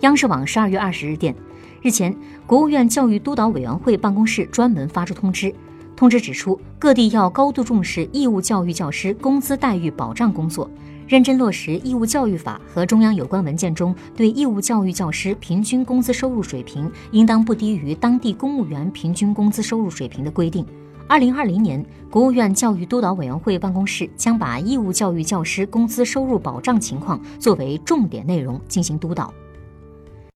央视网十二月二十日电日前国务院教育督导委员会办公室专门发出通知通知指出各地要高度重视义务教育教师工资待遇保障工作认真落实义务教育法和中央有关文件中对义务教育教师平均工资收入水平应当不低于当地公务员平均工资收入水平的规定。二零二零年国务院教育督导委员会办公室将把义务教育教师工资收入保障情况作为重点内容进行督导。